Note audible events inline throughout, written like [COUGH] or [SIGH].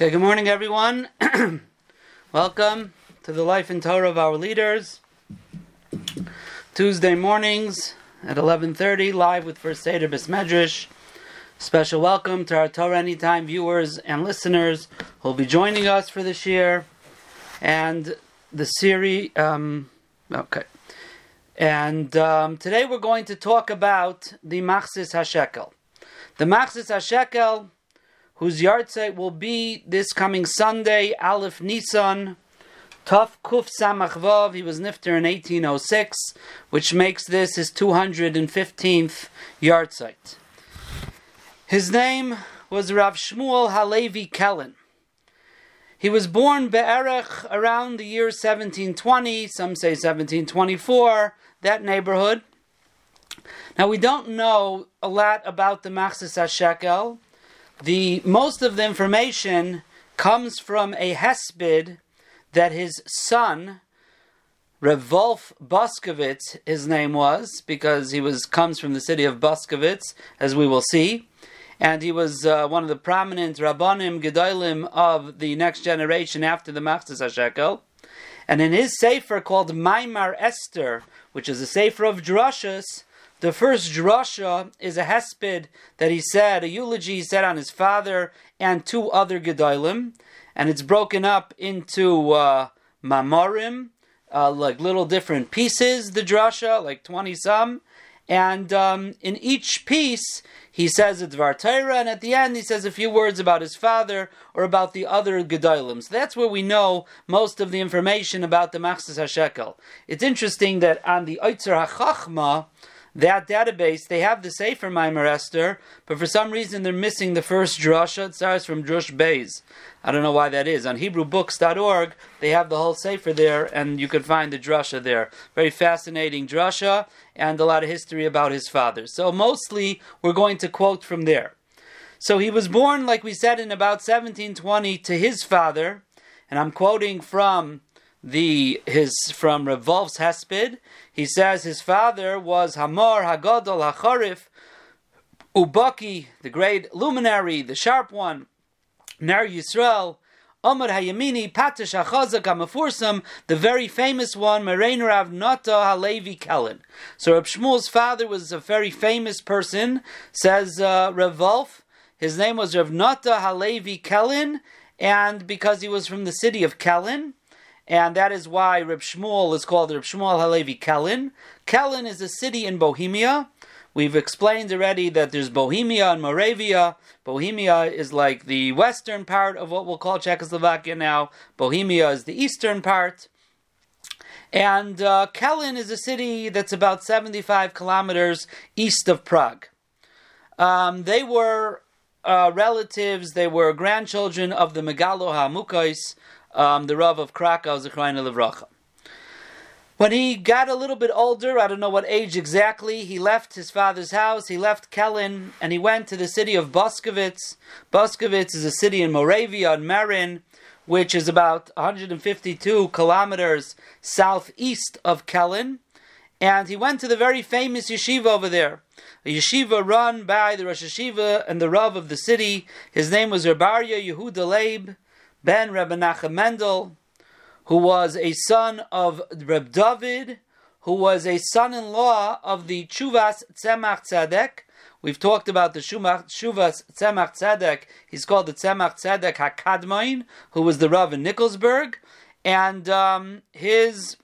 Okay, good morning, everyone. [CLEARS THROAT] Welcome to the life and Torah of our leaders. Tuesday mornings at 11:30, live with First Seder Besmedrish. Special welcome to our Torah Anytime viewers and listeners who will be joining us for this year, and the series. Um, okay, and um, today we're going to talk about the Machzis Hashekel. The Machzis Hashekel whose yahrzeit will be this coming Sunday, Aleph Nisan, Tuf Kuf Samach Vav. He was nifter in 1806, which makes this his 215th yahrzeit. His name was Rav Shmuel Halevi Kellen. He was born Be'erech around the year 1720, some say 1724, that neighborhood. Now we don't know a lot about the Machzis HaShekel. The most of the information comes from a hesped that his son, Reb Wolf Boskovitz, his name was, because he was comes from the city of Boskovitz, as we will see, and he was uh, one of the prominent Rabbanim Gedolim of the next generation after the Machzis HaShekel. And in his sefer called Maimar Esther, which is a sefer of drushes, the first drasha is a hesped that he said, a eulogy he said on his father and two other gedolim, and it's broken up into uh, uh, like little different pieces. The drasha, like twenty some, and um, in each piece he says a dvar Torah, and at the end he says a few words about his father or about the other gedolim. So that's where we know most of the information about the Machzis Hashekel. It's interesting that on the Oitzer HaChachma that database, they have the Sefer Maimer Esther, but for some reason they're missing the first drasha. It starts from Drush Beis. I don't know why that is. On HebrewBooks.org, they have the whole Sefer there, and you can find the drasha there. Very fascinating drasha, and a lot of history about his father. So mostly we're going to quote from there. So he was born, like we said, in about 1720 to his father, and I'm quoting from the his from Reb Wolf's Hesped. He says his father was Hamar Hagadol Hacharif Ubaki, the great luminary, the sharp one, Ner Yisrael. Amar Hayamini Patish Achazak Amafursam, the very famous one, Merein Rav Nata Halevi Kellen. So Reb Shmuel's father was a very famous person, says uh, Rav Wolf. His name was Rav Nata Halevi Kellen, and because he was from the city of Kellen, and that is why Reb Shmuel is called Reb Shmuel Halevi Kellen. Kellen is a city in Bohemia. We've explained already that there's Bohemia and Moravia. Bohemia is like the western part of what we'll call Czechoslovakia now. Bohemia is the eastern part. And uh, Kellen is a city that's about 75 kilometers east of Prague. Um, they were uh, relatives, they were grandchildren of the Megaleh Amukos, um, the Rav of Krakow, Zechreina Levracha. When he got a little bit older, I don't know what age exactly, he left his father's house, he left Kellen, and he went to the city of Boskovitz. Boskovitz is a city in Moravia, in Marin, which is about 152 kilometers southeast of Kellen. And he went to the very famous yeshiva over there. A yeshiva run by the Rosh Yeshiva and the Rav of the city. His name was Rav Aryeh Yehuda Leib ben Reb Menachem Mendel, who was a son of Reb David, who was a son-in-law of the Chuvas Tzemach Tzedek. We've talked about the Shuvas Tzemach Tzedek. He's called the Tzemach Tzedek Hakadmain, who was the Rav in Nikolsburg, and um, his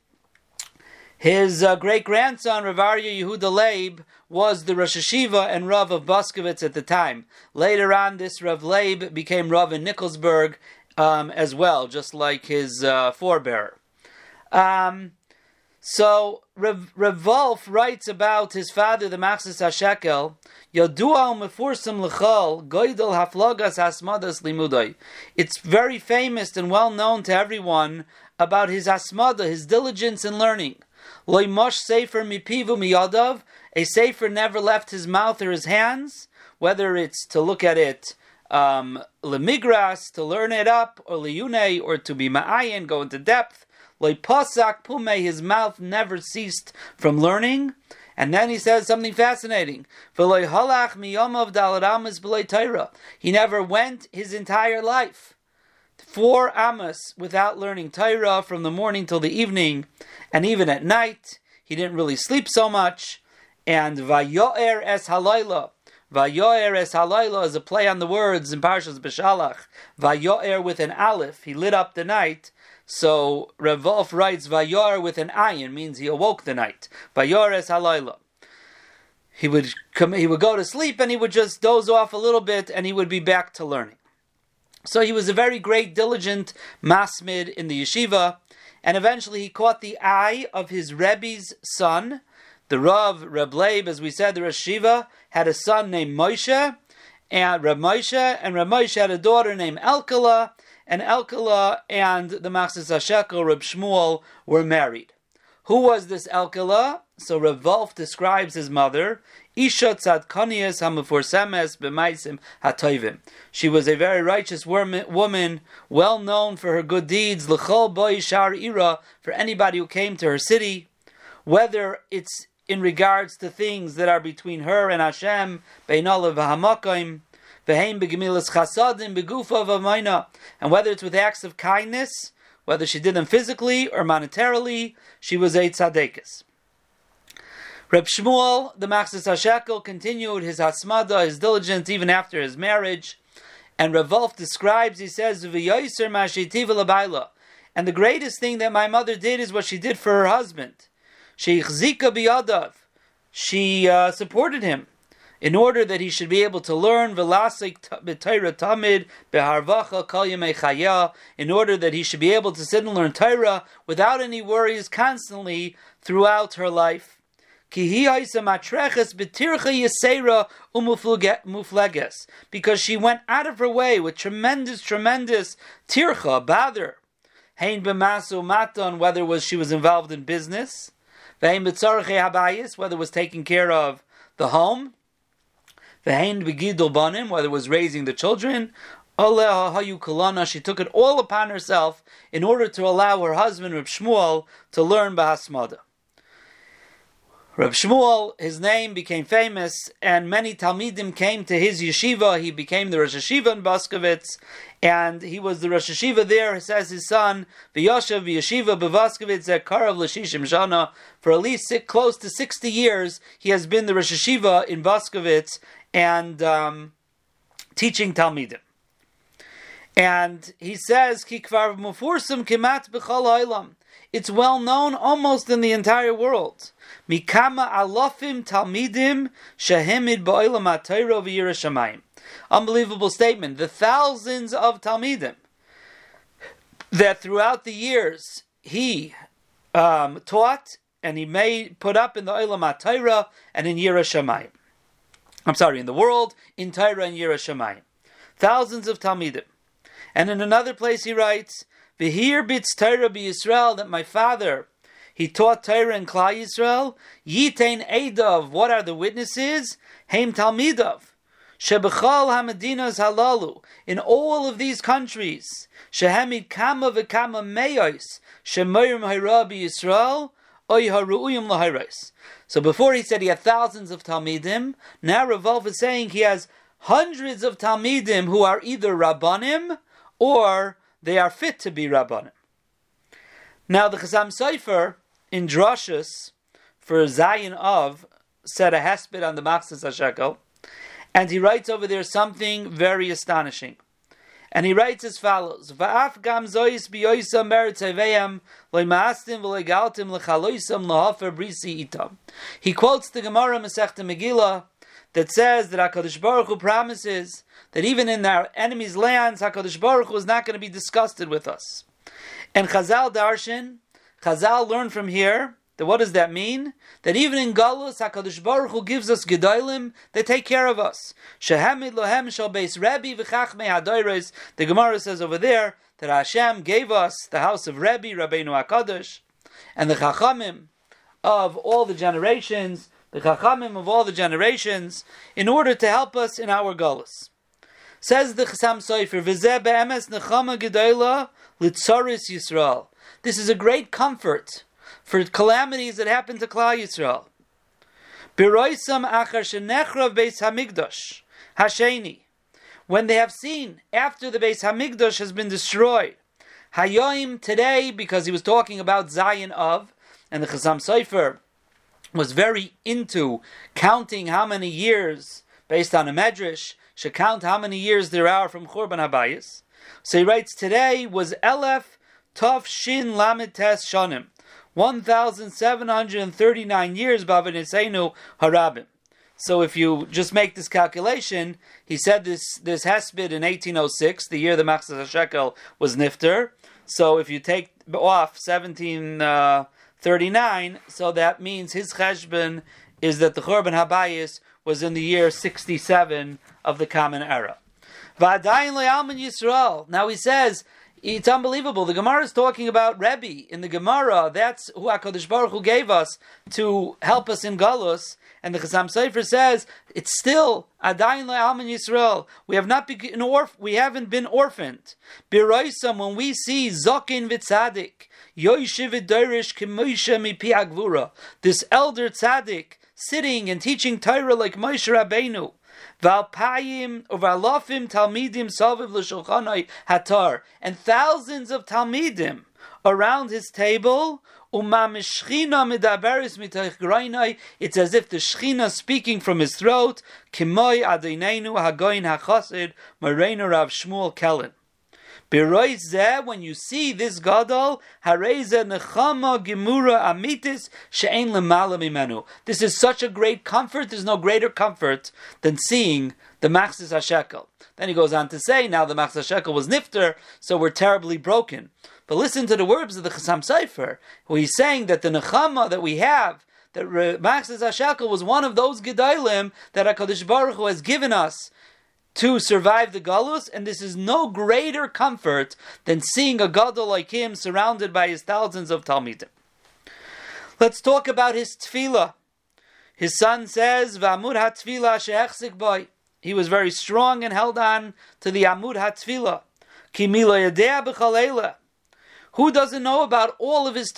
his uh, great grandson Rav Aryeh Yehuda Leib was the Rosh Hashiva and Rav of Boskovitz at the time. Later on, this Rav Leib became Rav in Nikolsburg um, as well, just like his uh, forebearer. Um, so Rev, writes about his father, the Machzis Hashekel, Yadua mefursam l'chol goydel haflogas hasmadas limudai. It's very famous and well known to everyone about his asmada, his diligence in learning. Mosh sefer mipivu miyadav. A sefer never left his mouth or his hands, whether it's to look at it um, lemigras to learn it up, or liyune, or to be ma'ayin, go into depth. Leipasak pume, his mouth never ceased from learning. And then he says something fascinating. He never went his entire life four amas without learning Torah from the morning till the evening, and even at night. He didn't really sleep so much. And Vayoer es halayla. Vayoer es halayla is a play on the words in Parshas Beshalach. Vayoer with an aleph. He lit up the night. So Rav Wolf writes Vayoer with an ayin means he awoke the night. Vayoer es halayla. He would come, he would go to sleep and he would just doze off a little bit and he would be back to learning. So he was a very great, diligent masmid in the yeshiva, and eventually he caught the eye of his Rebbe's son, the Rav Reb Leib, as we said, the Rosh Shiva, had a son named Moshe, and Reb Moshe, and Reb Moshe had a daughter named Elkala, and Elkala and the Machzis HaShekel, Reb Shmuel, were married. Who was this Elkala? So Reb Wolf describes his mother. She was a very righteous woman, well known for her good deeds. L'chol boy shar ira for anybody who came to her city, whether it's in regards to things that are between her and Hashem, and whether it's with acts of kindness, whether she did them physically or monetarily, she was a tzaddikus. Reb Shmuel, the Machzis HaShekel, continued his hasmada, his diligence, even after his marriage. And Reb Wolf describes, he says, And the greatest thing that my mother did is what she did for her husband. She biyadav. She uh, supported him in order that he should be able to learn velasik b'Torah tamid beharvacha kol chaya, in order that he should be able to sit and learn Torah without any worries constantly throughout her life. Because she went out of her way with tremendous, tremendous tircha, bather. Hein b'masu matan, whether was she was involved in business. Whether it was taking care of the home. Whether it was raising the children. She took it all upon herself in order to allow her husband, Reb Shmuel, to learn Bahasmada. Reb Shmuel, his name became famous, and many Talmidim came to his yeshiva. He became the Rosh Yeshiva in Baskovitz, and he was the Rosh Yeshiva there, says his son, Vyoshev Yeshiva Bavaskovitz at Karav Lashishim Shana. For at least six, close to 60 years, he has been the Rosh Yeshiva in Baskovitz and um, teaching Talmidim. And he says, Kikvar Mufursum Kimat It's well known almost in the entire world. Mikama alofim talmidim shehemid ba'olam ha'Torah v'yirashamayim. Unbelievable statement. The thousands of talmidim that throughout the years he um, taught and he made put up in the Olam HaTorah and in Yerushalayim. I'm sorry, in the world, in Torah and Yerushalayim. Thousands of Talmidim. And in another place he writes, V'hir bits Torah Yisrael, that my father he taught Torah in Klal Yisrael. Yitain Eidov. What are the witnesses? Haim Talmidov. Shebechal Hamadinas Halalu. In all of these countries. Shehamid Kama v'Kama Meyos. Shemayim Hayrabi Yisrael. So before he said he had thousands of Talmidim, now Rav is saying he has hundreds of Talmidim who are either Rabbanim or they are fit to be Rabbanim. Now the Chazam Sofer in Drashus for Zion of said a hesped on the Machzis HaShekel, and he writes over there something very astonishing. And he writes as follows: Va'af gam zois biyoisa meretz loimaastim v'legaltim lechaloisam lahafer brisi itam. He quotes the Gemara Masechta Megillah that says that Hakadosh Baruch Hu promises that even in our enemies' lands, Hakadosh Baruch Hu is not going to be disgusted with us. And Chazal Darshan Chazal learn from here that what does that mean? That even in Galus, Hakadosh Baruch Hu gives us gedolim; they take care of us. Shehamid lohem shal beis Rabbi v'chachmei hadoyres. The Gemara says over there that Hashem gave us the house of Rabbi Rabbeinu Hakadosh, and the Chachamim of all the generations, the Chachamim of all the generations, in order to help us in our Galus. Says the Chasam Sofer, "V'zeh be'emes nechama gedola litzaris Yisrael." This is a great comfort for calamities that happen to Klal Yisrael. Biroisam achar shenechrav beis hasheni. when they have seen after the Beis Hamikdash has been destroyed. Hayoim today, because he was talking about Zion of, and the Chasam Sofer was very into counting how many years, based on a medrash, should count how many years there are from Churban Habayis. So he writes, today was Elef Tov Shin Lamed Tes Shonim, 1,739 years Bavanisenu Harabim. So if you just make this calculation, he said this this hesped in 1806, the year the Machzas Shekel was nifter. So if you take off 1739, uh, so that means his cheshbon is that the Churban Habayis was in the year 67 of the Common Era. Now he says it's unbelievable. The Gemara is talking about Rebbe in the Gemara. That's who Hakadosh Baruch Hu gave us to help us in Galus. And the Chasam Sofer says it's still Adayin le'alman Yisrael. We have not been orf- We haven't been orphaned. Biroisam when we see Zokin v'tzadik Yoishiv v'dorish k'moisha mipi agvura. This elder tzaddik sitting and teaching Torah like Moshe Rabbeinu. Valpayim uvalofim talmidim salviv l'shulchanai hatar, and thousands of talmidim around his table. It's as if the Shechina speaking from his throat. Kimoi Adonenu Hagoyin Hachosid Moreno Rav Shmuel Kellen when you see this gadol, hareze nechama gemura amitis she'en lemala mimenu. This is such a great comfort. There's no greater comfort than seeing the Machzis HaShekel. Then he goes on to say, now the Machzis HaShekel was nifter, so we're terribly broken. But listen to the words of the Chasam Sofer, where he's saying that the nechama that we have, that Machzis HaShekel was one of those gedalim that HaKadosh Baruch Hu has given us to survive the galus, and this is no greater comfort than seeing a gadol like him surrounded by his thousands of talmidim. Let's talk about his tefillah. His son says, "V'amud hatfila she'echzik boy." He was very strong and held on to the amud hatfila. Kimila yadea Who doesn't know about all of his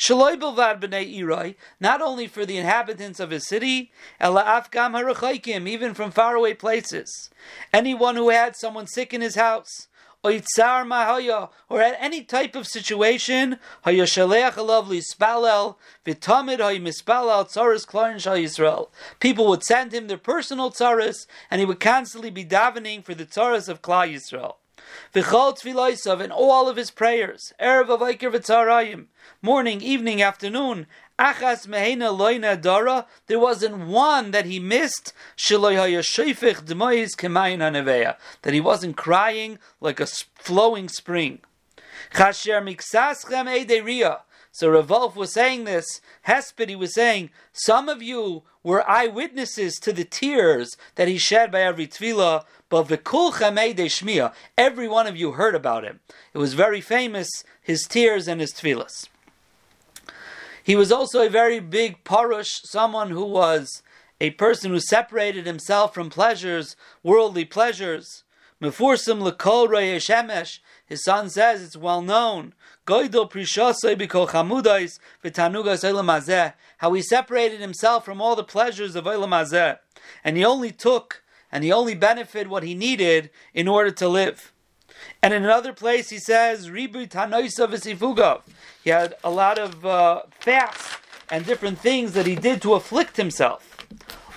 tefillas? not only for the inhabitants of his city, even from faraway places. Anyone who had someone sick in his house, oitzar mahaya, or at any type of situation, hayashaleach alavli spalel, vitamid hayimispalel tzaris klarin shal Yisrael. people would send him their personal tzaras, and he would constantly be davening for the tzaras of Klal Yisrael. V'chol tfiloisav in all of his prayers, erev avaykir v'tzarayim, morning, evening, afternoon, achas mehena loina dara, there wasn't one that he missed, that he wasn't crying like a flowing spring. Chasher miksaschem ederia. So Rav was saying this. Hesped, was saying, some of you were eyewitnesses to the tears that he shed by every tefillah, but v'kul shmiya, every one of you heard about him. It was very famous, his tears and his tefillahs. He was also a very big parush, someone who was a person who separated himself from pleasures, worldly pleasures. Mefursim lekol shemesh. His son says it's well known. How he separated himself from all the pleasures of olam and he only took and he only benefited what he needed in order to live. And in another place, he says, He had a lot of uh, fasts and different things that he did to afflict himself.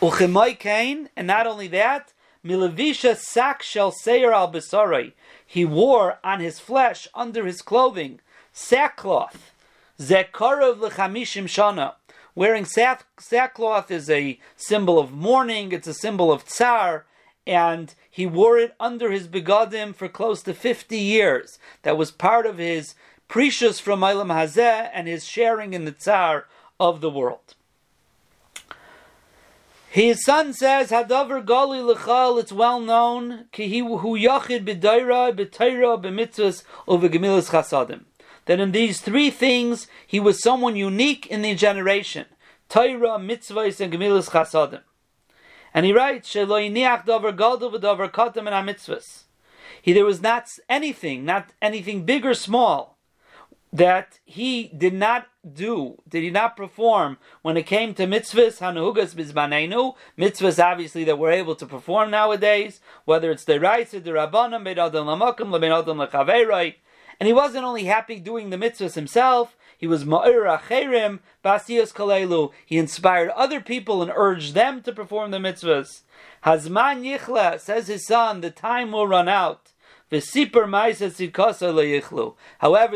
And not only that, Milavisha Sak Shel Seir al. He wore on his flesh, under his clothing, sackcloth. Zekarov Lechamishim Shana. Wearing sack, sackcloth is a symbol of mourning, it's a symbol of tsar, and he wore it under his begadim for close to 50 years. That was part of his precious from Ilam Hazeh and his sharing in the tsar of the world. His son says, Hadavar Gali Lechal, it's well known, Ki hu yachid b'daira, b'taira, b'mitzvahs, over gemilas chasadim. That in these three things, he was someone unique in the generation. Taira, mitzvahs, and gemilas chasadim. And he writes, He there was not anything, not anything big or small, that he did not do, did he not perform when it came to mitzvahs, hanugas bizbanenu, mitzvahs obviously that we're able to perform nowadays, whether it's the Raisa, the Rabbanim, Beidadam Lamakim, Lebeidadam Lachaverai, and he wasn't only happy doing the mitzvahs himself, he was Ma'ir Acherim, Basiyas Kalelu. He inspired other people and urged them to perform the mitzvahs. Hazman Yichla, says his son, the time will run out. However,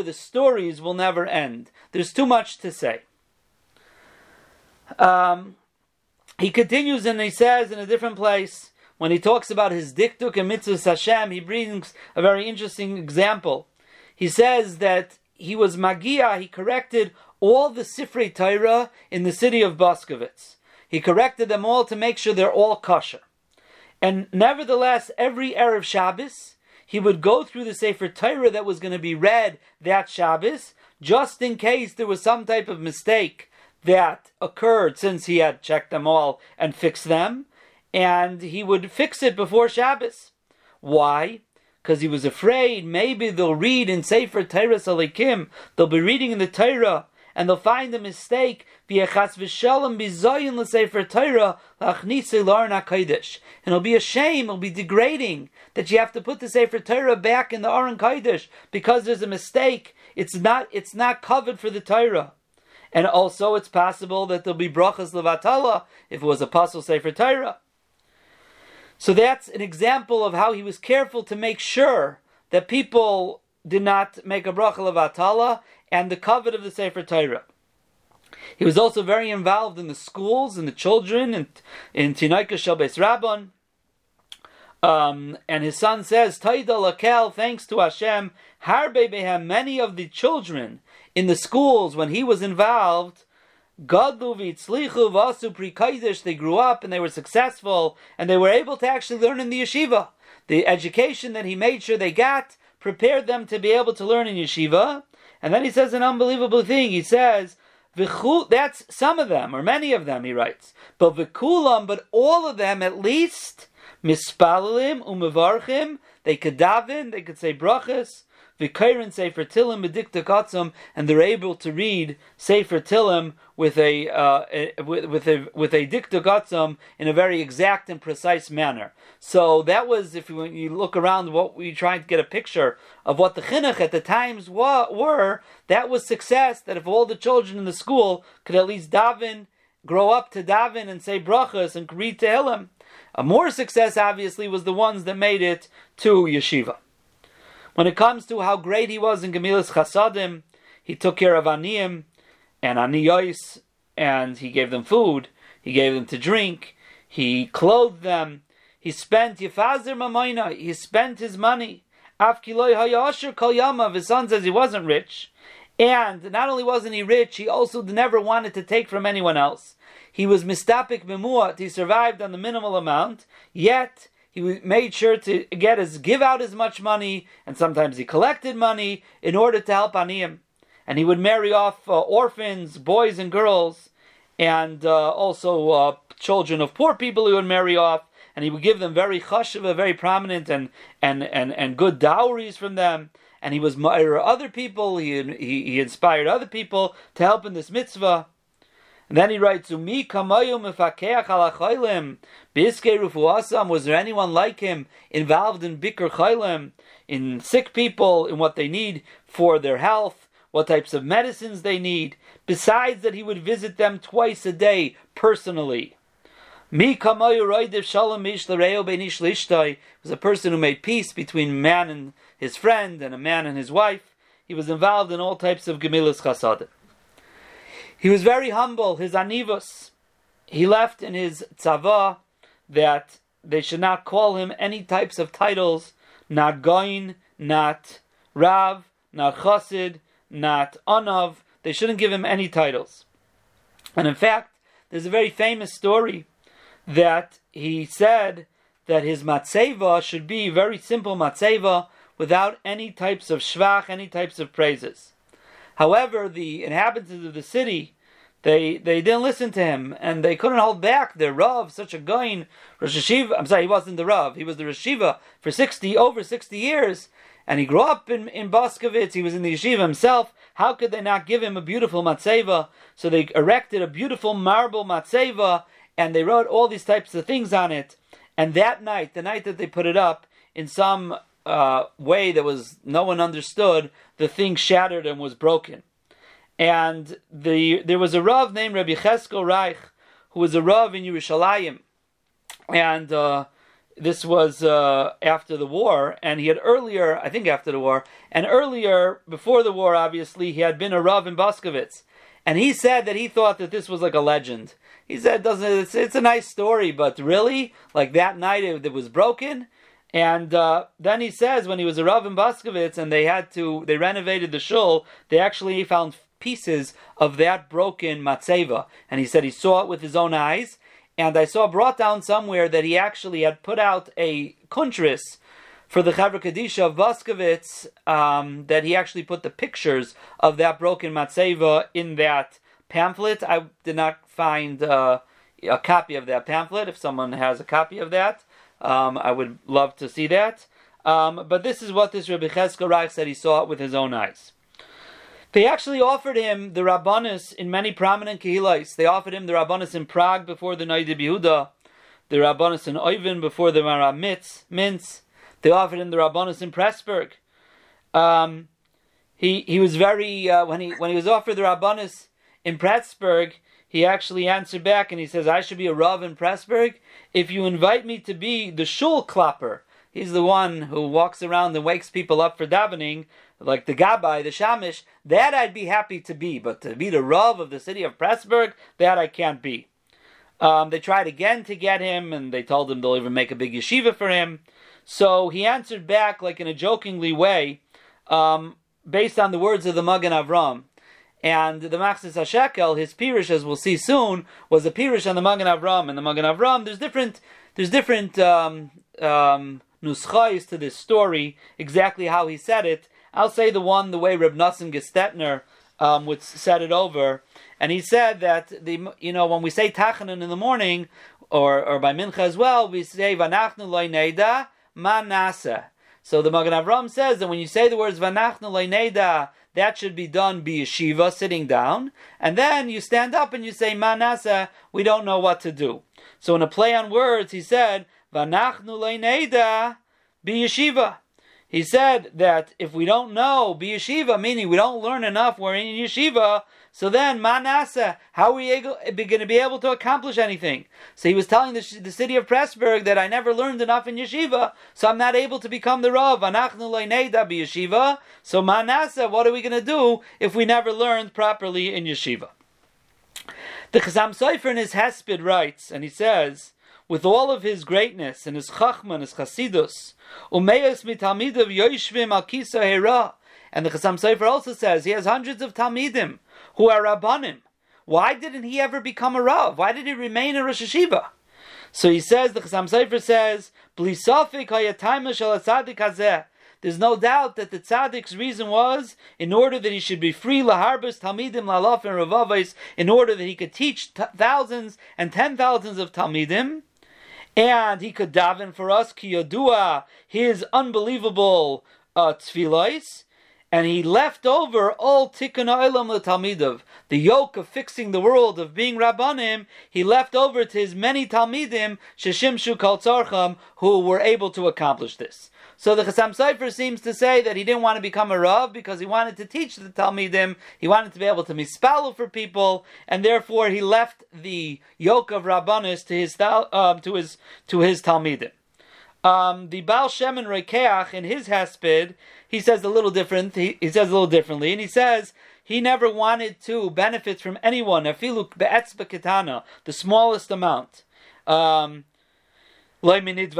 the stories will never end. There's too much to say. Um, he continues and he says in a different place, when he talks about his diktuk and mitzvah Hashem, he brings a very interesting example. He says that he was magia, he corrected all the Sifrei Torah in the city of Boskovitz. He corrected them all to make sure they're all kosher. And nevertheless, every Erev Shabbos, he would go through the Sefer Torah that was going to be read that Shabbos, just in case there was some type of mistake that occurred since he had checked them all and fixed them, and he would fix it before Shabbos. Why? Because he was afraid maybe they'll read in Sefer Torah Salikim, they'll be reading in the Torah, and they'll find a mistake. And it'll be a shame, it'll be degrading that you have to put the Sefer Torah back in the Aron Kodesh because there's a mistake. It's not, it's not covered for the Torah. And also, it's possible that there'll be brachas levatala if it was a pasul Sefer Torah. So that's an example of how he was careful to make sure that people did not make a bracha levatala and the covet of the Sefer Torah. He was also very involved in the schools and the children and in Tinaika Shel Beis Rabban. Um, and his son says, Taida Lakel, thanks to Hashem, Harbe Behem, many of the children in the schools when he was involved, Gadlu v'tzlichu v'asu they grew up and they were successful and they were able to actually learn in the yeshiva. The education that he made sure they got prepared them to be able to learn in yeshiva. And then he says an unbelievable thing. He says, that's some of them, or many of them, he writes. But v'kulam, but all of them at least, mispalalim umevarchim, they could daven, they could say brachas, v'kairin sefer tilim bedikta katzum, and they're able to read sefer tilim with a, uh, with, with, a with a dikta katzum in a very exact and precise manner. So that was, if you, you look around, what we trying to get a picture of what the chinuch at the times wa- were. That was success. That if all the children in the school could at least daven, grow up to daven and say brachas and read Tehillim. A more success, obviously, was the ones that made it to yeshiva. When it comes to how great he was in Gemilas Chasadim, he took care of Aniyim and Aniyos, and he gave them food, he gave them to drink, he clothed them, he spent Yefazir Mamoina, he spent his money. Afkiloi Hayasher Kol Yama, his son says he wasn't rich. And not only wasn't he rich, he also never wanted to take from anyone else. He was mistapik memuat, he survived on the minimal amount, yet he made sure to get his give out as much money, and sometimes he collected money in order to help Aniyim. And he would marry off uh, orphans, boys and girls, and uh, also uh, children of poor people he would marry off, and he would give them very chashiva, very prominent and, and, and, and good dowries from them. And he was other people, he, he, he inspired other people to help in this mitzvah. And then he writes, Umi kamayu mefakeach alachaylim. Biske rufuasam, was there anyone like him involved in bikr chaylim, in sick people, in what they need for their health, what types of medicines they need, besides that he would visit them twice a day personally. Mi was a person who made peace between man and his friend and a man and his wife. He was involved in all types of gemilas chasadim. He was very humble, his anivus. He left in his tzava that they should not call him any types of titles, not goin, not rav, not chassid, not anav. They shouldn't give him any titles. And in fact, there's a very famous story that he said that his matzeva should be very simple matzeva without any types of shvach, any types of praises. However, the inhabitants of the city, they, they didn't listen to him and they couldn't hold back their Rav, such a guy, Rosh Hashiva, I'm sorry, he wasn't the Rav, he was the Rashiva for 60, over 60 years. And he grew up in, in Boskovitz, he was in the yeshiva himself, How could they not give him a beautiful matzeva? So they erected a beautiful marble matzeva, and they wrote all these types of things on it. And that night, the night that they put it up, in some uh, way that was no one understood, the thing shattered and was broken. And the there was a Rav named Rabbi Cheskel Reich, who was a Rav in Yerushalayim, and uh, this was uh, after the war, and he had earlier, I think after the war, and earlier, before the war, obviously, he had been a Rav in Boskovitz. And he said that he thought that this was like a legend. He said, "Doesn't it's, it's a nice story, but really, like that night it, it was broken." And uh, then he says, when he was a Rav in Boskovitz, and they had to, they renovated the shul, they actually found pieces of that broken matzeva. And he said he saw it with his own eyes, and I saw brought down somewhere that he actually had put out a kuntris for the Chavra Kadisha of Boskovitz, um, that he actually put the pictures of that broken matzeva in that pamphlet. I did not find uh, a copy of that pamphlet. If someone has a copy of that, um, I would love to see that. Um, but this is what this Rabbi Cheskel Reich said he saw it with his own eyes. They actually offered him the Rabbanus in many prominent Kehilais. They offered him the Rabbanus in Prague before the Noida Yehuda, the Rabbanus in Oivin before the Maramitz, Mintz. They offered him the Rabbanus in Pressburg. Um, he he was very uh, when he when he was offered the Rabbanus in Pressburg, he actually answered back and he says, "I should be a Rav in Pressburg if you invite me to be the shul klapper." He's the one who walks around and wakes people up for davening like the Gabbai, the Shamish, that I'd be happy to be, but to be the Rav of the city of Pressburg, that I can't be. Um, they tried again to get him, and they told him they'll even make a big yeshiva for him. So he answered back, like in a jokingly way, um, based on the words of the Magen Avram. And the Machzis HaShekel, his Pirish, as we'll see soon, was a Pirish on the Magen Avram. And the Magen Avram, there's different, there's different um, um, nuschais to this story, exactly how he said it. I'll say the one the way Reb Nassim Gestetner um, would set it over, and he said that the you know when we say Tachanan in the morning or or by Mincha as well, we say Vanachnu loy neida manasa. So the Magen Avram says that when you say the words Vanachnu loy neida, that should be done be yeshiva, sitting down, and then you stand up and you say manasa. We don't know what to do. So in a play on words, he said Vanachnu loy neida be yeshiva. He said that if we don't know be yeshiva, meaning we don't learn enough, we're in yeshiva. So then, manasa, how are we going to be able to accomplish anything? So he was telling the, the city of Pressburg that I never learned enough in yeshiva, so I'm not able to become the rav. Anachnu be yeshiva. So manasa, what are we going to do if we never learned properly in yeshiva? The Chasam Sofer in his Hesped writes, and he says, with all of his greatness and his chachma and his chasidus, Umeyas mitalmidav yoishvim al kisa hera. And the Chasam Sofer also says he has hundreds of talmidim who are rabbanim. Why didn't he ever become a rav? Why did he remain a Rosh Hashiva? So he says, the Chasam Sofer says. There's no doubt that the tzaddik's reason was in order that he should be free laharbus talmidim lalaf and ravavais, in order that he could teach t- thousands and ten thousands of talmidim, and he could daven for us ki yodua his unbelievable uh, and he left over all tikkun olam talmidav, the yoke of fixing the world of being rabbanim. He left over to his many talmidim sheshimshu kol who were able to accomplish this. So the Chasam Sofer seems to say that he didn't want to become a Rav because he wanted to teach the Talmidim, he wanted to be able to mispalel for people, and therefore he left the yoke of Rabbanis to his, um, to his, to his Talmidim. Um, the Baal Shem and Rekeach in his Hesped, he says a little different. He, he says a little differently, and he says he never wanted to benefit from anyone. Afilu be'etzba the smallest amount. Um, he didn't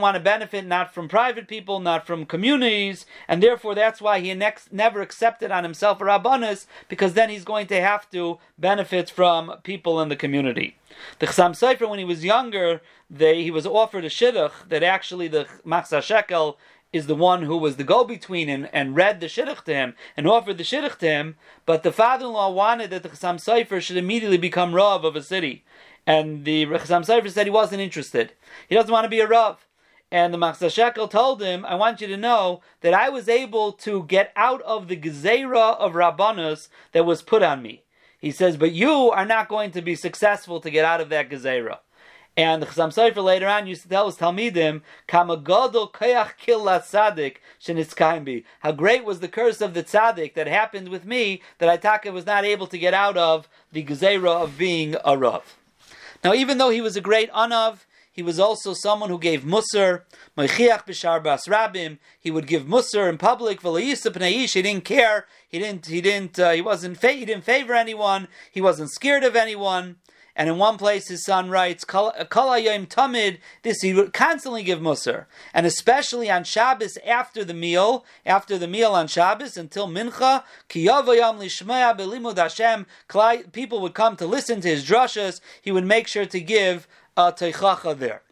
want to benefit not from private people, not from communities, and therefore that's why he never accepted on himself a rabbanus, because then he's going to have to benefit from people in the community. The Chasam Sofer, when he was younger, they, he was offered a shidduch that actually the Machzah Shekel is the one who was the go-between and, and read the shidduch to him and offered the shidduch to him, but the father-in-law wanted that the Chasam Sofer should immediately become Rav of a city. And the Chasam Sofer said he wasn't interested. He doesn't want to be a Rav. And the Machzah Shekel told him, I want you to know that I was able to get out of the Gezerah of Rabbanus that was put on me. He says, but you are not going to be successful to get out of that Gezerah. And the Chasam Sofer later on used to tell his Talmidim, Kama gadol koyach kil How great was the curse of the tzaddik that happened with me that Itaka was not able to get out of the gezerah of being a rav. Now, even though he was a great anav, he was also someone who gave musar, moichiach b'shar bas rabim. He would give musar in public. He didn't care. He didn't. He didn't. Uh, he wasn't. Fa- he didn't favor anyone. He wasn't scared of anyone. And in one place, his son writes, "Kol tamid." This he would constantly give musar, and especially on Shabbos after the meal, after the meal on Shabbos until mincha. Hashem. People would come to listen to his drushes. He would make sure to give a teichacha there.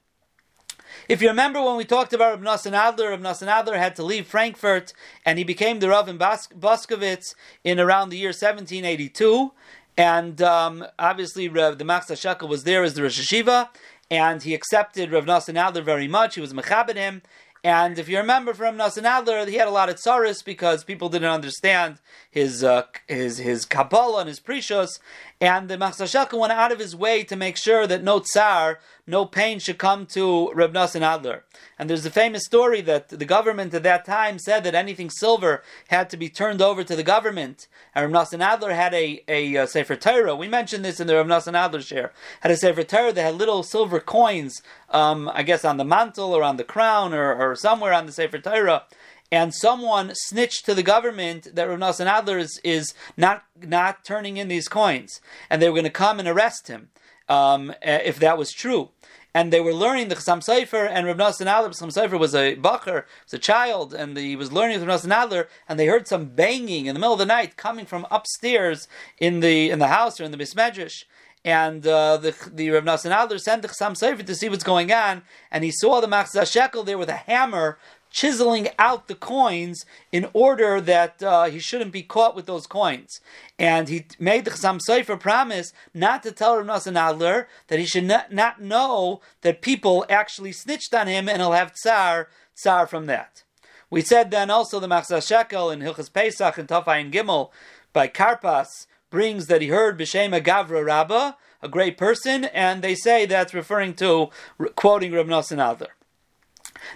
If you remember when we talked about Rav Nassan Adler, Rav Nassan Adler had to leave Frankfurt and he became the Rav in Bas- Boskovitz in around the year 1782. And um, obviously, Rav, the Machzah Shekel was there as the Rosh Hashiva, and he accepted Rav Nassan Adler very much. He was mechabed him. And if you remember from Nassan Adler, he had a lot of tsaris because people didn't understand his uh, his his Kabbalah and his precious. And the Machzah Shekel went out of his way to make sure that no tsar no pain should come to Reb Nassan Adler. And there's a famous story that the government at that time said that anything silver had to be turned over to the government. And Reb Nassan Adler had a, a, a Sefer Torah. We mentioned this in the Reb Nassan Adler share. Had a Sefer Torah that had little silver coins, um, I guess on the mantle or on the crown or, or somewhere on the Sefer Torah and someone snitched to the government that Rav Nassan Adler is, is not not turning in these coins, and they were going to come and arrest him um, if that was true and they were learning the Chassam Sofer, and Rav Nassan Adler, Chassam Sofer was a bacher, was a child, and he was learning with Rav Nassan Adler, and they heard some banging in the middle of the night coming from upstairs in the in the house or in the Bismedrish. And uh, the the Rav Nassan Adler sent the Chassam Sofer to see what's going on, and he saw the Machzah Shekel there with a hammer chiseling out the coins in order that uh, he shouldn't be caught with those coins. And he made the Chassam Sofer promise not to tell Rav Nassan Adler that he should not, not, know that people actually snitched on him and he'll have tsar, tsar from that. We said then also the Machzah Shekel in Hilchas Pesach and Tafayin Gimel by Karpas brings that he heard B'Shem Gavra Rabbah, a great person, and they say that's referring to quoting Rav Nassan Adler.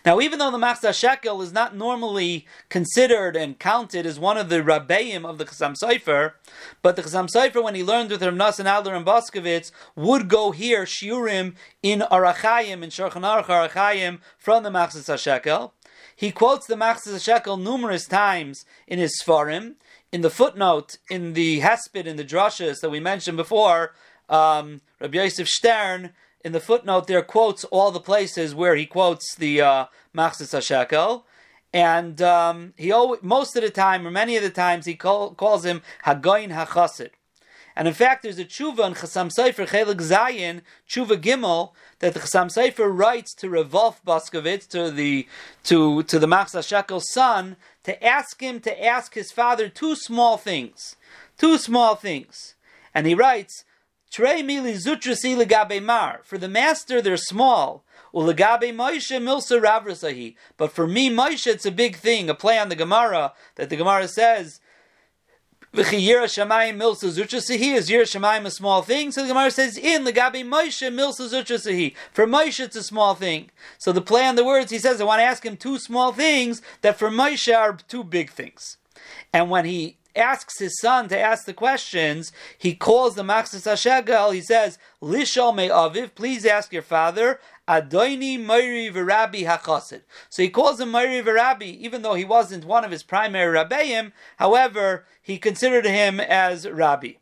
Now, even though the Machzah Shekel is not normally considered and counted as one of the Rabbeim of the Chassam Sofer, but the Chassam Sofer, when he learned with Rav Nassan Adler and Boskovitz, would go here, Shiurim, in Arachayim, in Shulchan Aruch Arachayim, from the Machzah Shekel. He quotes the Machzah Shekel numerous times in his Sfarim. In the footnote, in the Hesped, in the Drashas that we mentioned before, um, Rabbi Yosef Stern in the footnote there quotes all the places where he quotes the uh, HaShekel. And um, he always, most of the time, or many of the times, he call, calls him Hagoyin HaChasid. And in fact, there's a tshuva in Chassam Sofer Chelik Zayin, tshuva Gimel, that the Chassam Sofer writes to Reb Wolf Boskovitz, to the to to the Machzah Shekel's son, to ask him to ask his father two small things, two small things. And he writes, Trei mili zutrasi legabe mar. For the master, they're small. Ulegabe Moshe milsa ravrasahi. But for me, Moshe, it's a big thing. A play on the Gemara that the Gemara says. V'chiyira shamayim milsa zutrasahi is yira shamayim a small thing. So the Gemara says in legabe Moshe milsa zutrasahi. For Moshe, it's a small thing. So the play on the words, he says, I want to ask him two small things that for Moshe are two big things. And when he asks his son to ask the questions, he calls the Machzis HaShekel, he says, Lishal me aviv, please ask your father, Adoini Meiri V'Rabbi HaChasid. So he calls him Meiri V'Rabbi, even though he wasn't one of his primary Rabbeim, however, he considered him as Rabbi.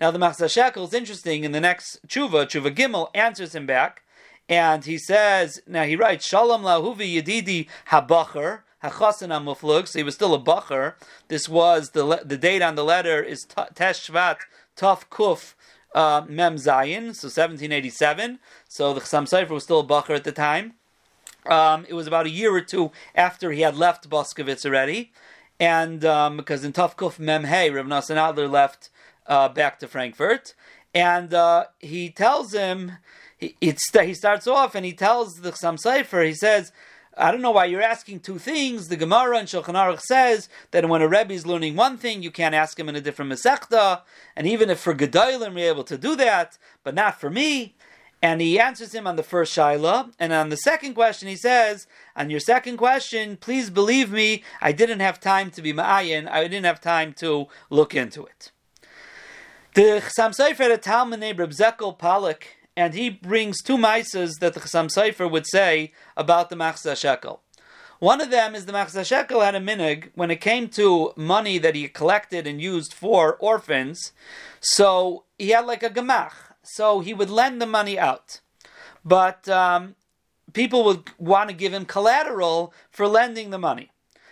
Now the Machzah Shekel is interesting, in the next tshuva, tshuva Gimel, answers him back, and he says, now he writes, Shalom Lahuvi Yedidi Habacher, Hachasan Amuflug, so he was still a bacher. This was the the date on the letter is Tesh Shvat Kuf uh, Mem Zayin, so 1787. So the Chassam Sofer was still a bacher at the time. Um, it was about a year or two after he had left Boskovitz already, and um, because in Taf Kuf Mem Hey, Rav Nassan Adler left uh, back to Frankfurt, and uh, he tells him he, he starts off and he tells the Chassam Sofer, he says I don't know why you're asking two things. The Gemara and Shulchan Aruch says that when a Rebbe is learning one thing, you can't ask him in a different Masechta, and even if for Gedolim you're able to do that, but not for me. And he answers him on the first Shaila, and on the second question he says, on your second question, please believe me, I didn't have time to be Ma'ayin, I didn't have time to look into it. The Chassam a Talmud Reb Zekel Palak, and he brings two mises that the Chasam Sofer would say about the Machzis HaShekel. One of them is the Machzis HaShekel had a minig when it came to money that he collected and used for orphans. So he had like a gemach. So he would lend the money out. But um, people would want to give him collateral for lending the money.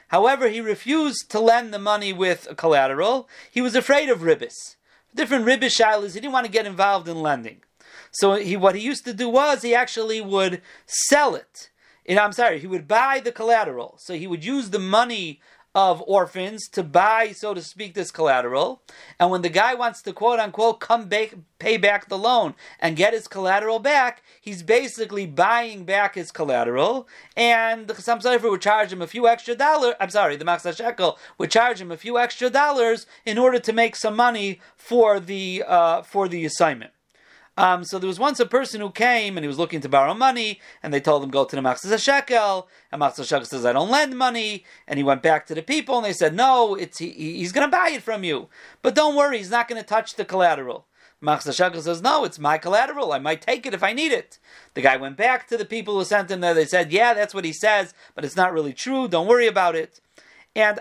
However, he refused to lend the money with a collateral. He was afraid of ribbis. Different ribbis shilas, he didn't want to get involved in lending. So he, what he used to do was he actually would sell it. And I'm sorry, he would buy the collateral. So he would use the money of orphans to buy, so to speak, this collateral. And when the guy wants to quote unquote come back, pay back the loan and get his collateral back, he's basically buying back his collateral. And the Chasam Sofer would charge him a few extra dollars. I'm sorry, the Machzis HaShekel would charge him a few extra dollars in order to make some money for the uh, for the assignment. Um, so there was once a person who came and he was looking to borrow money, and they told him go to the Machzis HaShekel, and Machzis HaShekel says I don't lend money, and he went back to the people and they said no, it's he, he's going to buy it from you, but don't worry, he's not going to touch the collateral. Machzis HaShekel says no, it's my collateral, I might take it if I need it. The guy went back to the people who sent him there. They said yeah, that's what he says, but it's not really true. Don't worry about it. And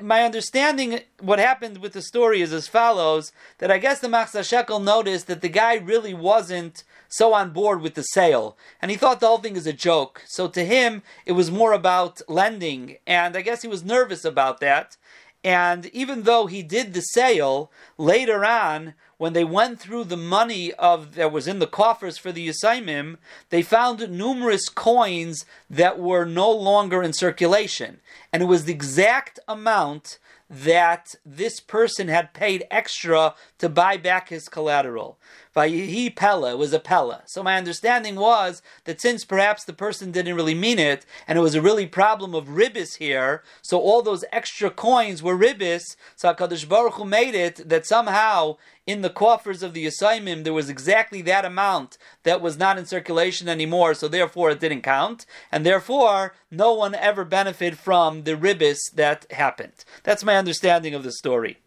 my understanding, what happened with the story is as follows: that I guess the Machzis HaShekel noticed that the guy really wasn't so on board with the sale, and he thought the whole thing is a joke. So to him, it was more about lending, and I guess he was nervous about that. And even though he did the sale later on, when they went through the money of that was in the coffers for the Yisaimim, they found numerous coins that were no longer in circulation. And it was the exact amount that this person had paid extra to buy back his collateral. He Pella was a Pella. So my understanding was that since perhaps the person didn't really mean it, and it was a really problem of ribbis here, so all those extra coins were ribbis. So Hakadosh Baruch Hu made it that somehow in the coffers of the Yisaimim there was exactly that amount that was not in circulation anymore, so therefore it didn't count, and therefore no one ever benefited from the ribbis that happened. That's my understanding of the story.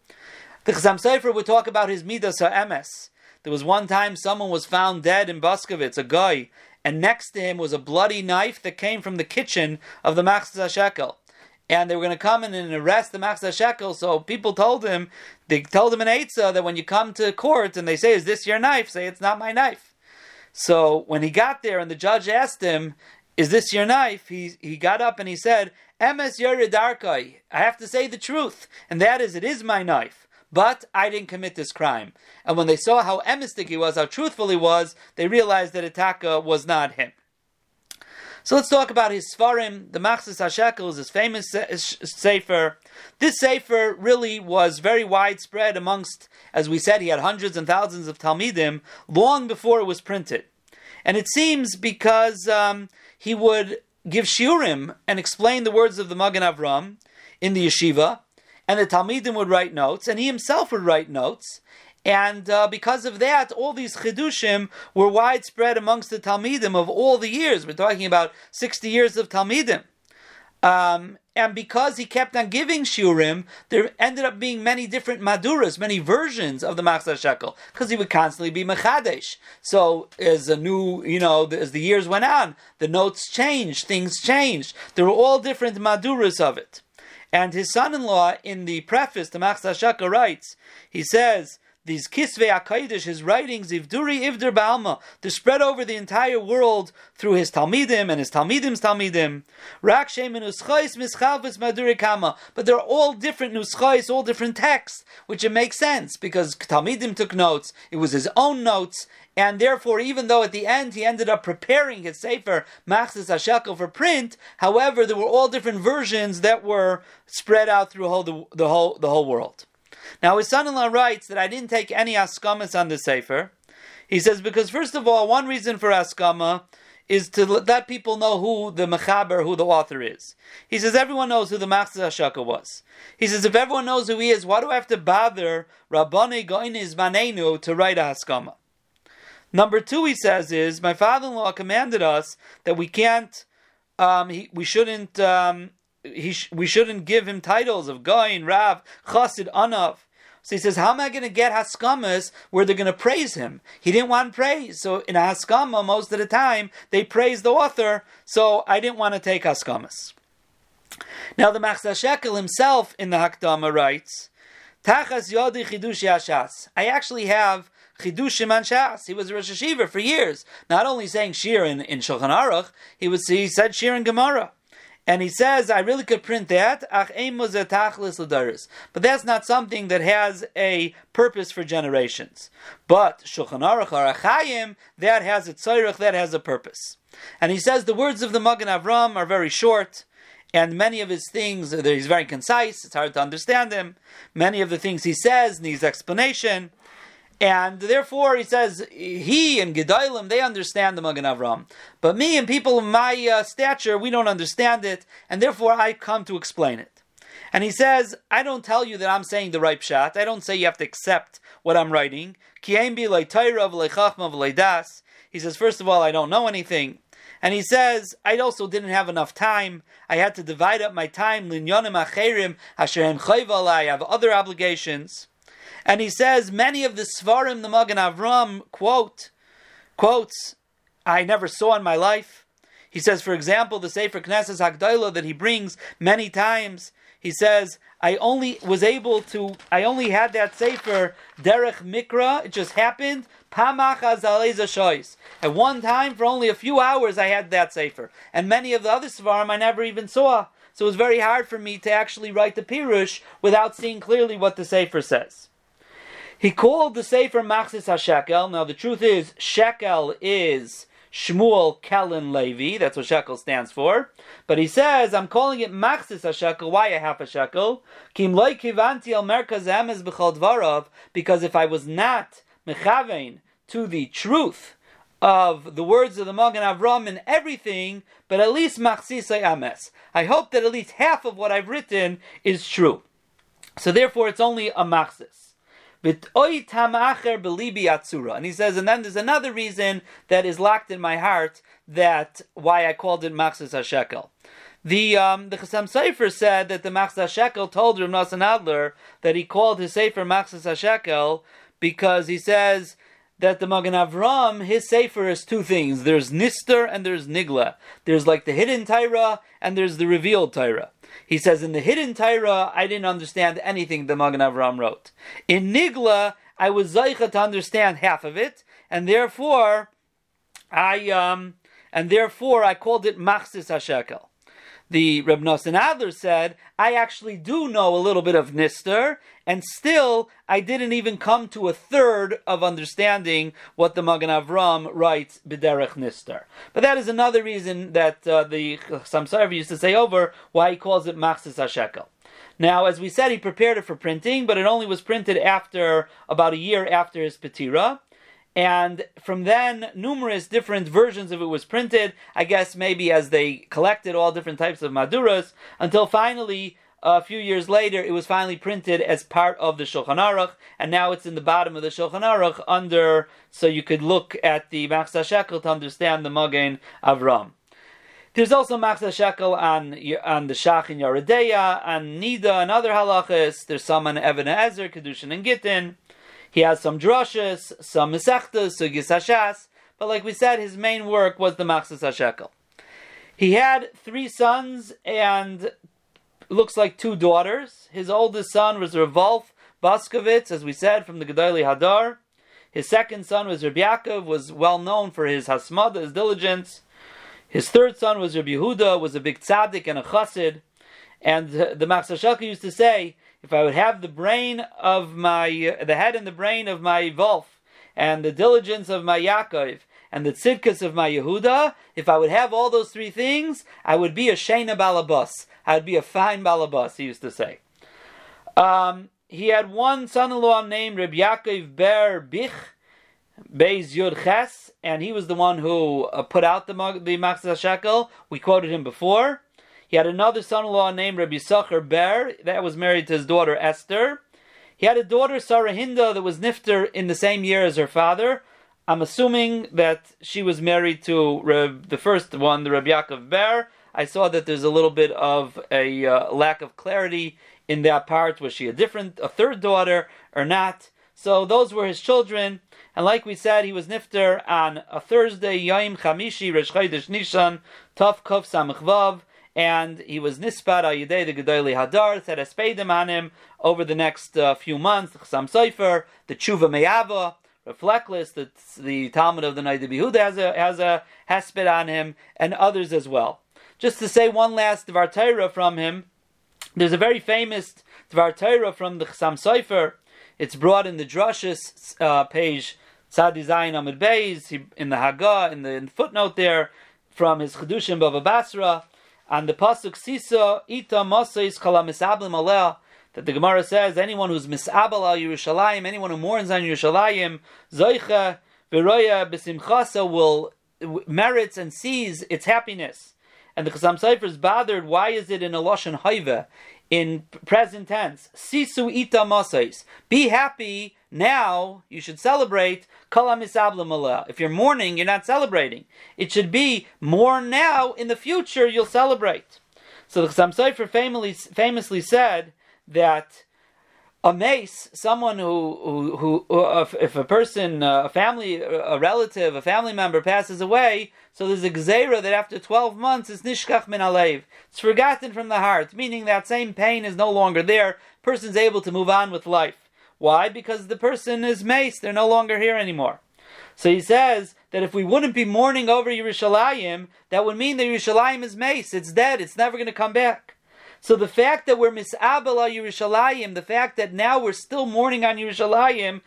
The Chasam Sofer would talk about his midas ha'emes. There was one time someone was found dead in Buskovitz, a guy, and next to him was a bloody knife that came from the kitchen of the Machzis HaShekel and they were going to come in and arrest the Machzis HaShekel. So people told him, they told him in Eitzah that when you come to court and they say, "Is this your knife?" Say, "It's not my knife." So when he got there and the judge asked him, "Is this your knife?" He he got up and he said, "Emes Yeridarkai." I have to say the truth, and that is, it is my knife. But I didn't commit this crime. And when they saw how emistic he was, how truthful he was, they realized that Itaka was not him. So let's talk about his Svarim. The Machzis HaShekel is his famous Sefer. This Sefer really was very widespread amongst, as we said, he had hundreds and thousands of Talmidim long before it was printed. And it seems because um, he would give shiurim and explain the words of the Magen Avram in the yeshiva, and the Talmidim would write notes, and he himself would write notes, and uh, because of that, all these chidushim were widespread amongst the Talmidim of all the years. We're talking about 60 years of Talmidim. Um, and because he kept on giving shiurim, there ended up being many different maduras, many versions of the Machzis HaShekel, because he would constantly be mechadesh. So as a new, you know, as the years went on, the notes changed, things changed. There were all different maduras of it. And his son-in-law, in the preface to Machzis HaShekel, writes, he says these Kisvei HaKadosh, his writings, Ivduri Ivdur Ba'alma, they're spread over the entire world through his Talmidim and his Talmidim's Talmidim. Rak Shemin Uschais Mischalvis Maduri Kama. But they're all different Nuschais, all different texts, which it makes sense because Talmidim took notes, it was his own notes, and therefore, even though at the end he ended up preparing his Sefer Machzis Hashekel for print, however, there were all different versions that were spread out through the, the, whole, the whole world. Now his son-in-law writes that I didn't take any askamas on the sefer. He says because first of all, one reason for askama is to let people know who the mechaber, who the author is. He says everyone knows who the Machzis HaShekel was. He says if everyone knows who he is, why do I have to bother Rabbani Goiniz Manenu to write a? Number two, he says, is my father-in-law commanded us that we can't, um, he, we shouldn't, um, he sh- we shouldn't give him titles of Goin, Rav, Chassid, Anav. So he says, how am I going to get Haskamas where they're going to praise him? He didn't want praise. So in Haskama, most of the time, they praise the author. So I didn't want to take Haskamas. Now the Machzis HaShekel himself in the Hakdama writes, Tachas Yodi Chidushi Hashas. I actually have Chidushim and Shas. He was a Rosh Hashiva for years. Not only saying Shir in, in Shulchan Aruch, he, was, he said Shir in Gemara. And he says, I really could print that, but that's not something that has a purpose for generations. But Shulchan Aruch that has a tzairach, that has a purpose. And he says the words of the Magen Avram are very short, and many of his things, he's very concise, it's hard to understand him. Many of the things he says needs explanation. And therefore, he says, he and Gedalim, they understand the Magen Avram. But me and people of my uh, stature, we don't understand it, and therefore I come to explain it. And he says, I don't tell you that I'm saying the right shot. I don't say you have to accept what I'm writing. He says, first of all, I don't know anything. And he says, I also didn't have enough time. I had to divide up my time. I have other obligations. And he says many of the Svarim the Magen Avram quote quotes I never saw in my life. He says, for example, the Sefer Knesset Hagdolah that he brings many times. He says, I only was able to, I only had that Sefer Derech Mikra. It just happened. At one time, for only a few hours, I had that Sefer. And many of the other Svarim I never even saw. So it was very hard for me to actually write the Pirush without seeing clearly what the Sefer says. He called the Sefer Machzis HaShekel. Now the truth is, Shekel is Shmuel Kellen Levi. That's what Shekel stands for. But he says, I'm calling it Machzis HaShekel. Why a half a shekel? Kim kivanti el merkaz emes. Because if I was not mechavein to the truth of the words of the Magen Avram and everything, but at least Machzisai Ames. I hope that at least half of what I've written is true. So therefore it's only a Machzis. And he says, and then there's another reason that is locked in my heart that why I called it Machzis HaShekel. The um, the Chasam Sofer said that the Machzis HaShekel told Rav Nosson Adler that he called his Sefer Machzis HaShekel because he says that the Magen Avram, his Sefer is two things. There's Nister and there's Nigla. There's like the hidden Torah and there's the revealed Torah. He says, in the hidden Torah, I didn't understand anything the Magen Avram wrote. In Nigla, I was Zaycha to understand half of it, and therefore, I, um, and therefore I called it Machzis HaShekel the Reb Nosson Adler said, I actually do know a little bit of Nister, and still I didn't even come to a third of understanding what the Magen Avram writes B'derech Nister. But that is another reason that uh, the Chasam Sofer used to say over why he calls it Machzis HaShekel. Now, as we said, he prepared it for printing, but it only was printed after about a year after his Petira. And from then, numerous different versions of it was printed. I guess maybe as they collected all different types of maduras, until finally, a few years later, it was finally printed as part of the Shulchan Aruch, and now it's in the bottom of the Shulchan Aruch under, so you could look at the Machzis HaShekel to understand the Magen Avram. There's also Machzis HaShekel on, on the Shach in Yeridea, on Nida and other halachas. There's some on Even HaEzer, Kedushin and Gittin. He has some drushes, some mesechtas, sugis hashas, but like we said, his main work was the Machzis HaShekel. He had three sons and looks like two daughters. His oldest son was Reb Wolf Baskovitz, as we said, from the Gedali Hadar. His second son was Rabbi Yaakov, was well known for his hasmada, his diligence. His third son was Rabbi Yehuda, was a big tzaddik and a chassid. And the Machzah used to say if I would have the brain of my, the head and the brain of my Wolf, and the diligence of my Yaakov, and the tzidkas of my Yehuda, if I would have all those three things, I would be a Shena Balabas. I would be a fine Balabas, he used to say. Um, he had one son-in-law named Reb Yaakov Ber Bich, Beis Yud Ches, and he was the one who uh, put out the the Machzis HaShekel. We quoted him before. He had another son-in-law named Rabbi Yisachar Ber that was married to his daughter Esther. He had a daughter Sarah Hinda that was nifter in the same year as her father. I'm assuming that she was married to Reb, the first one, the Rabbi Yaakov Ber. I saw that there's a little bit of a uh, lack of clarity in that part. Was she a different, a third daughter or not? So those were his children. And like we said, he was nifter on a Thursday, Yom Chamishi, Rosh Chodesh Nishan, Tov Kuf Samach Vav, and he was nispat ayidei the Gedoli Hadar, said a on him over the next uh, few months, the Chasam Sofer, the Tshuva Meyava, Reb Fleckeles, the, the Talmud of the Noda B'Yehuda has a, has a hesped on him, and others as well. Just to say one last Dvar Torah from him, there's a very famous Dvar Torah from the Chasam Sofer. It's brought in the Drushes uh, page, Tzadi Zayin Amid Beis, in the Haggah, in the, in the footnote there, from his Chedushim Bava Basra, and the pasuk Sisa Ita Masais Kala Misablim Aleh, that the Gemara says anyone who's misabel al Yerushalayim, anyone who mourns on Yerushalayim, Zoicha Viroya Besimchasa will merits and sees its happiness. And the Chasam Sofer is bothered. Why is it in a lashon haiva, in present tense? Sisu ita masais. Be happy now. You should celebrate if you're mourning, you're not celebrating. It should be mourn now. In the future, you'll celebrate. So the Chasam Sofer famously, famously said that a mace, someone who, who, who if, if, a person, uh, a family, a relative, a family member passes away, so there's a gzera that after 12 months it's nishkach min alev. It's forgotten from the heart, meaning that same pain is no longer there. Person's able to move on with life. Why? Because the person is mace. They're no longer here anymore. So he says that if we wouldn't be mourning over Yerushalayim, that would mean that Yerushalayim is mace. It's dead. It's never going to come back. So the fact that we're misabel Yerushalayim, the fact that now we're still mourning on Yerushalayim,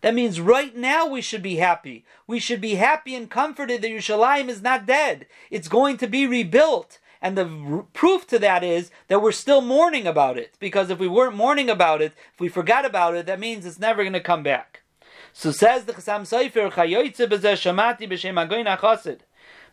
that means right now we should be happy. We should be happy and comforted that Yerushalayim is not dead. It's going to be rebuilt. And the r- proof to that is that we're still mourning about it. Because if we weren't mourning about it, if we forgot about it, that means it's never going to come back. So says the Chasam Sofer, Chayoytze b'zeh shamati b'shem agoyin.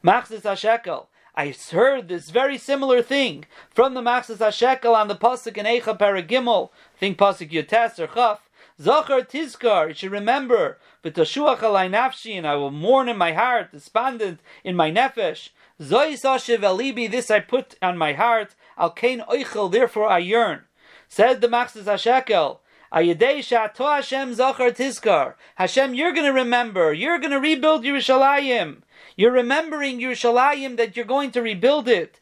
Machzis HaShekel. I heard this very similar thing from the Machzis HaShekel on the Pasuk in Eicha Paragimel, think Pasuk Yotes or Chaf. Zachar Tizkar, you should remember, V'tashuach alai nafshi, and I will mourn in my heart, despondent in my nefesh. Zoisashiv alibi, this I put on my heart. Al kain oichel, therefore I yearn. Said the Machzis HaShekel, Ayadei Shato Hashem Zachar Tizkar. Hashem, you're going to remember. You're going to rebuild Yerushalayim. You're remembering Yerushalayim that you're going to rebuild it.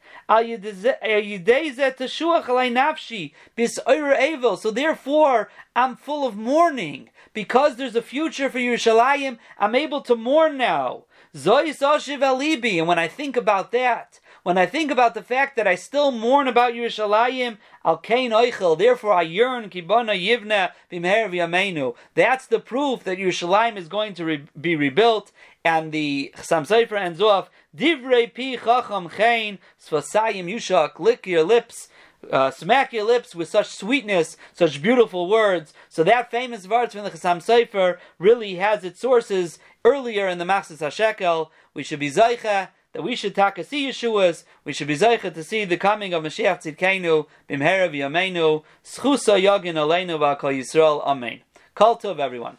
So therefore, I'm full of mourning. Because there's a future for Yerushalayim, I'm able to mourn now. And when I think about that, when I think about the fact that I still mourn about Yerushalayim, al kain oichel, therefore I yearn kibana yivna b'meher v'yameinu. That's the proof that Yerushalayim is going to re- be rebuilt. And the Chasam Sofer ends off, divrei pi chacham chein, svasayim yushak, lick your lips, uh, smack your lips with such sweetness, such beautiful words. So that famous verse from the Chasam Sofer really has its sources earlier in the Machzis HaShekel. We should be zaycha that we should taka see Yeshua's, we should be zeicha to see the coming of Mashiach Tzidkenu, bimhera v'yameinu, schusa yagin aleinu v'akal Yisrael, amen. Call to of everyone.